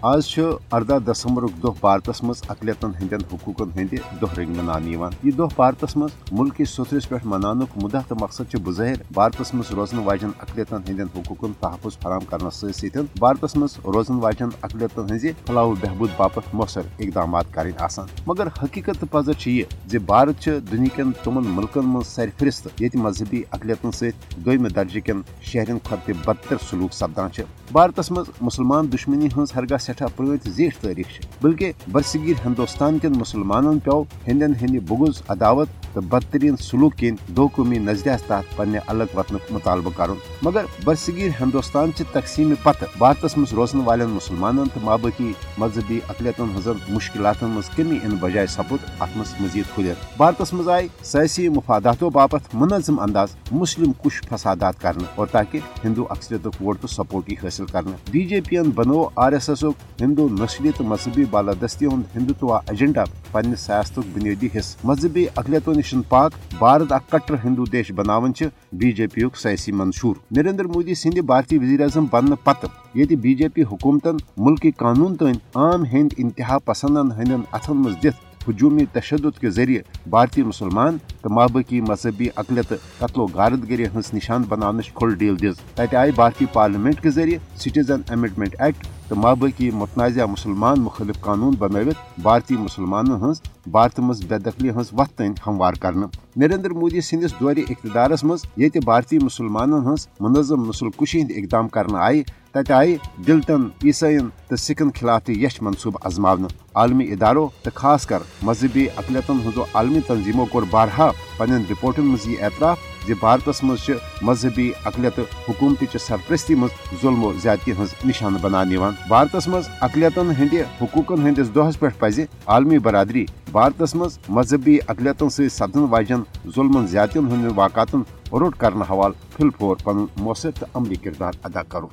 آز اردہ دسمبر دہ بھارتس مز اقلیتن ہند حقوقن ہند دہ رنگ منانے یہ دہ بھارتس مز ملکی سترس پہ منان مدہ تو مقصد بظاہر بھارتس مز روزن واجن اقلیتن ہند حقوقن تحفظ فراہم کرنے ست بھارتس مز روزن واجن اقلیتن ہز فلاح بہبود باپت مؤثر اقدامات کریں آسان۔ مگر حقیقت پزر یہ بھارت دنیا تمن ملکن من سرفرست یہ مذہبی اقلیتن ست دم درجہ کن شہرن کھت بدتر سلوک سپدان بھارتس مز مسلمان دشمنی ہز ہرگاہ سٹھا پرت زیٹھ تاریخ بلکہ برصغیر ہندوستان کن مسلمانن پیو ہندین ہند بغض، عداوت تو بدترین سلوک کن دو قومی نظریہ تحت پنہ الگ وطن مطالبہ کرن۔ مگر برصغیر ہندوستان چہ تقسیم پتہ بھارتس مز روزن والن مسلمانن تو مابقی مذہبی اقلیتن ہزن مشکلات مز کمی ان بجائے سپد ات مز مزید کھلر بھارتس مز آئی سیاسی مفاداتوں باپت منظم انداز مسلم کش فسادات کرنے اور تاکہ ہندو اکثریت ووٹ تو سپورٹ حاصل کرنے بی جے پی بنو آر ایس ایس ہندو نسلی تو مذہبی بالادستی ہند ہندوتوا ایجنڈا پنہ سیاست بنیادی حصہ مذہبی اقلیتوں نشن پاک بھارت اک کٹر ہندو دیش بناون بی جے پی سیاسی منشور نریندر مودی سند بھارتی وزیر اعظم بننے پتہ یہ بی جے پی حکومتن ملکی قانون تین عام ہند انتہا پسندن ہند اتھن مز دت ہجومی تشدد کے ذریعے بھارتی مسلمان تو مابقی مذہبی اقلیت قتل و غارت گری ہز نشان بنانے کھل ڈیل دز تتہ آئی بھارتی پارلیمنٹ کے ذریعے سٹیزن امینڈمنٹ ایکٹ تو مابقی متنازع مسلمان مخالف قانون بنوت بھارتی مسلمان ہز بھارت مز بے دخلی ہز وت تین ہموار کرنا۔ نریندر مودی سندس دور اقتدارس مز یہ بھارتی مسلمان ہز منظم نسل کشی ہند اقدام کرنا آئی تتہ آئی دلتن، عیسائین تو سکھن خلاف تہ یش منصوبہ ازماونہ عالمی اداروں تو خاص کر مذہبی اقلیتن ہزو عالمی تنظیموں کور بارہا پنن رپورٹن مز یہ اعتراف زِ بھارتس مز مذہبی اقلیت حکومت چہ سرپرستی مز ظلم و زیادتی ہز نشان بنانے بھارتس مز اقلیتن ہند حقوقن ہندس دہس پہ پزِ عالمی برادری۔ بھارتس مز مذہبی اقلیتن سی سپدن واجن ظلم زیادتین ہند واقعات روٹ کرنے حوالہ پھل پھور پن مؤثر تو عملی کردار ادا کرو